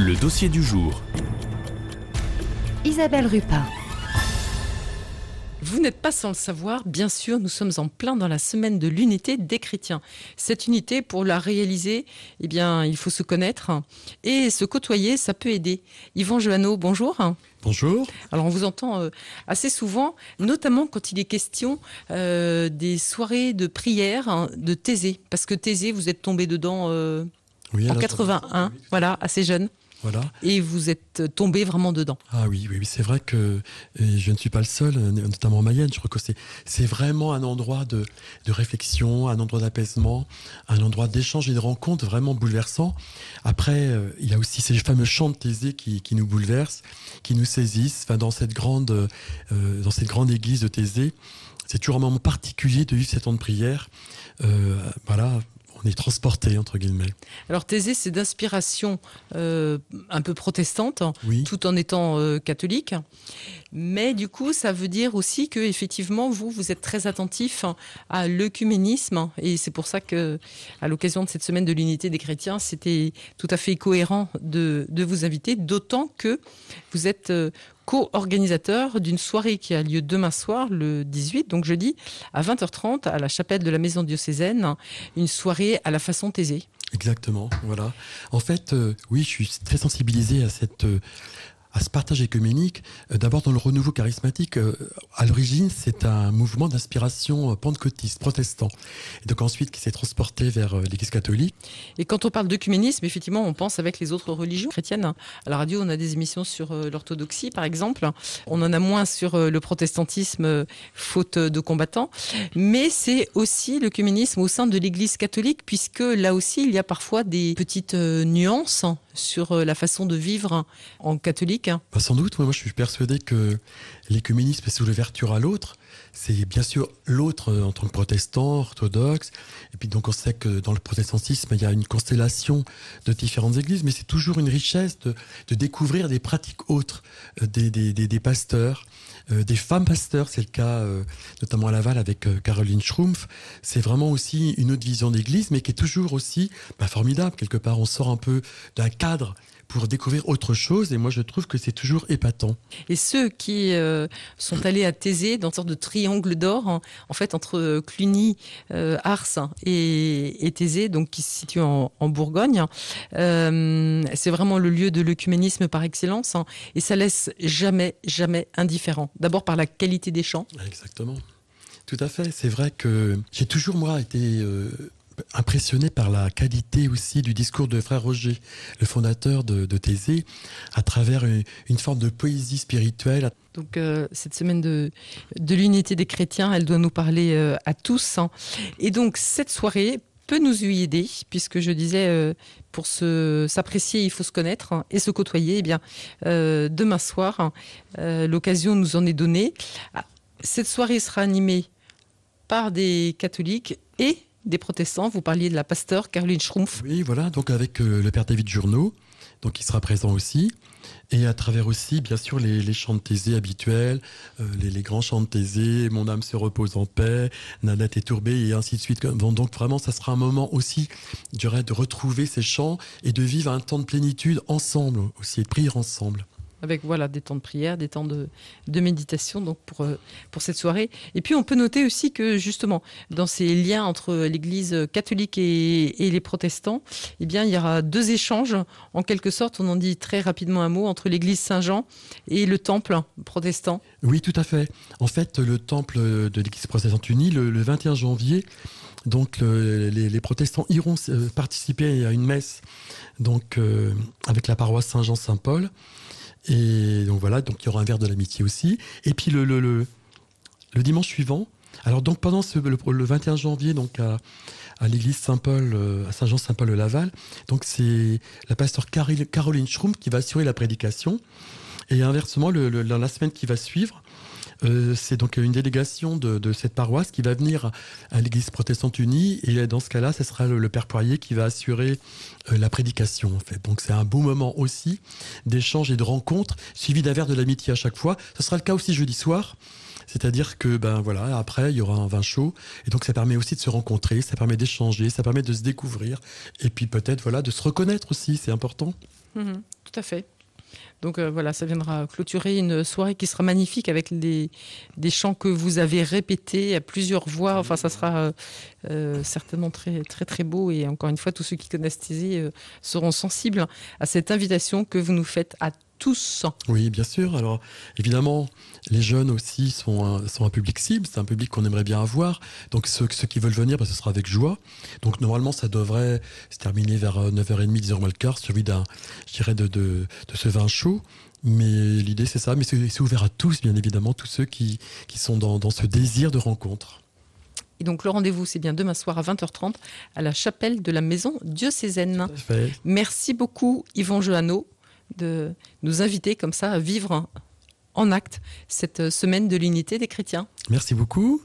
Le dossier du jour. Isabelle Rupin. Vous n'êtes pas sans le savoir, bien sûr, nous sommes en plein dans la semaine de l'unité des chrétiens. Cette unité, pour la réaliser, eh bien, il faut se connaître et se côtoyer, ça peut aider. Yvan Joanneau, bonjour. Bonjour. Alors on vous entend euh, assez souvent, notamment quand il est question euh, des soirées de prière hein, de Thésée, parce que Thésée, vous êtes tombé dedans euh, Oui, en alors- 81, voilà, assez jeune, Voilà. et vous êtes tombé vraiment dedans. Ah oui, oui, oui, c'est vrai que et je ne suis pas le seul, euh, notamment en Mayenne. Je crois que c'est, vraiment un endroit de, de réflexion, un endroit d'apaisement, un endroit d'échange et de rencontre vraiment bouleversant. Après, euh, il y a aussi ces fameux chants de Thésée qui, qui nous bouleversent, qui nous saisissent. Enfin, dans cette grande, euh, dans cette grande église de Thésée, c'est toujours un moment particulier de vivre ces temps de prière. Euh, voilà, on est transporté entre guillemets. Alors Thésée, c'est d'inspiration euh, un peu protestante, Oui. tout en étant euh, catholique. Mais du coup, ça veut dire aussi que effectivement, vous, vous êtes très attentif à l'œcuménisme, et c'est pour ça que, à l'occasion de cette semaine de l'unité des chrétiens, c'était tout à fait cohérent de, de vous inviter, d'autant que vous êtes euh, co-organisateur d'une soirée qui a lieu demain soir, le 18, donc jeudi, à 20h30, à la chapelle de la Maison diocésaine, une soirée à la façon Thésée. Exactement, voilà. En fait, euh, oui, je suis très sensibilisé à cette euh, à ce partage écuménique. Euh, D'abord dans le renouveau charismatique, euh, à l'origine, c'est un mouvement d'inspiration euh, pentecôtiste, protestant, et donc ensuite qui s'est transporté vers l'Église catholique. Et quand on parle d'œcuménisme, effectivement, on pense avec les autres religions chrétiennes. À la radio, on a des émissions sur l'orthodoxie, par exemple. On en a moins sur le protestantisme, faute de combattants. Mais c'est aussi l'œcuménisme au sein de l'Église catholique, puisque là aussi, il y a parfois des petites nuances sur la façon de vivre en catholique. Bah, sans doute, moi, moi, je suis persuadé que l'écuménisme c'est l'ouverture à l'autre. C'est bien sûr l'autre euh, en tant que protestant, orthodoxe. Et puis donc on sait que dans le protestantisme, il y a une constellation de différentes églises, mais c'est toujours une richesse de, découvrir des pratiques autres, euh, des, pasteurs, euh, des femmes pasteurs. C'est le cas notamment à Laval avec Caroline Schrumpf. C'est vraiment aussi une autre vision d'église, mais qui est toujours aussi bah, formidable. Quelque part, on sort un peu d'un cadre pour découvrir autre chose. Et moi, je trouve que c'est toujours épatant. Et ceux qui euh, sont allés à Thésée, dans une sorte de triangle d'or, hein, en fait, entre euh, Cluny, euh, Ars et, et Thésée, donc qui se situe en, en Bourgogne, euh, c'est vraiment le lieu de l'œcuménisme par excellence. hein, et ça laisse jamais, jamais indifférent. D'abord par la qualité des chants. Exactement. Tout à fait. C'est vrai que j'ai toujours, moi, été impressionné par la qualité aussi du discours de Frère Roger, le fondateur de, de Thésée, à travers une, forme de poésie spirituelle. Donc euh, cette semaine de, l'unité des chrétiens, elle doit nous parler euh, à tous. hein. Et donc cette soirée peut nous y aider, puisque je disais, euh, pour s'apprécier, il faut se connaître hein, et se côtoyer. Eh bien, demain soir, hein, l'occasion nous en est donnée. Ah, Cette soirée sera animée par des catholiques et des protestants. Vous parliez de la pasteur Caroline Schrumpf. Oui, voilà. Donc avec euh, le père David Journeau, donc il sera présent aussi. Et à travers aussi, bien sûr, les, chants de habituels, euh, les, grands chants de Mon âme se repose en paix, Nanette est tourbée, et ainsi de suite. Donc vraiment, ça sera un moment aussi, je dirais, de retrouver ces chants et de vivre un temps de plénitude ensemble aussi, et de prier ensemble. Avec voilà des temps de prière, des temps de, méditation donc pour euh, pour cette soirée. Et puis on peut noter aussi que justement dans ces liens entre l'Église catholique et, les protestants, eh bien il y aura deux échanges en quelque sorte. On en dit très rapidement un mot entre l'Église Saint-Jean et le temple protestant. Oui, tout à fait. En fait, le temple de l'Église protestante unie, le, le 21 janvier, donc le- les, protestants iront euh, participer à une messe donc euh, avec la paroisse Saint-Jean-Saint-Paul. Et donc voilà, donc il y aura un verre de l'amitié aussi. Et puis le, dimanche suivant, alors donc pendant le, le 21 janvier, donc à, l'église Saint-Paul, euh, à Saint-Jean-Saint-Paul-le-Laval, donc c'est la pasteur Caroline Schrumpf qui va assurer la prédication. Et inversement, dans la semaine qui va suivre, euh, c'est donc une délégation de, cette paroisse qui va venir à l'église protestante unie. Et dans ce cas-là, ce sera le, père Poirier qui va assurer euh, la prédication, en fait. Donc c'est un beau moment aussi d'échange et de rencontre, suivi d'un verre de l'amitié à chaque fois. Ce sera le cas aussi jeudi soir. C'est-à-dire que ben voilà, après il y aura un vin chaud et donc ça permet aussi de se rencontrer, ça permet d'échanger, ça permet de se découvrir et puis peut-être voilà de se reconnaître aussi, c'est important. Mhm, tout à fait. Donc euh, voilà, ça viendra clôturer une soirée qui sera magnifique avec des, chants que vous avez répétés à plusieurs voix. Enfin, ça sera euh, euh, certainement très très très beau. Et encore une fois, tous ceux qui connaissent Thésée seront sensibles à cette invitation que vous nous faites à tous. Oui, bien sûr. Alors, évidemment, les jeunes aussi sont un, sont un public cible, c'est un public qu'on aimerait bien avoir. Donc, ceux, ceux qui veulent venir, bah, ce sera avec joie. Donc, normalement, ça devrait se terminer vers 9h30, 10h moins le quart, suivi d'un, je dirais, de, de, de ce vin chaud. Mais l'idée, c'est ça. Mais c'est ouvert à tous, bien évidemment, tous ceux qui, qui sont dans, dans ce désir de rencontre. Et donc le rendez-vous, c'est bien demain soir à 20h30 à la chapelle de la maison diocésaine. Merci beaucoup Yvon Johanneau de nous inviter comme ça à vivre en acte cette semaine de l'unité des chrétiens. Merci beaucoup.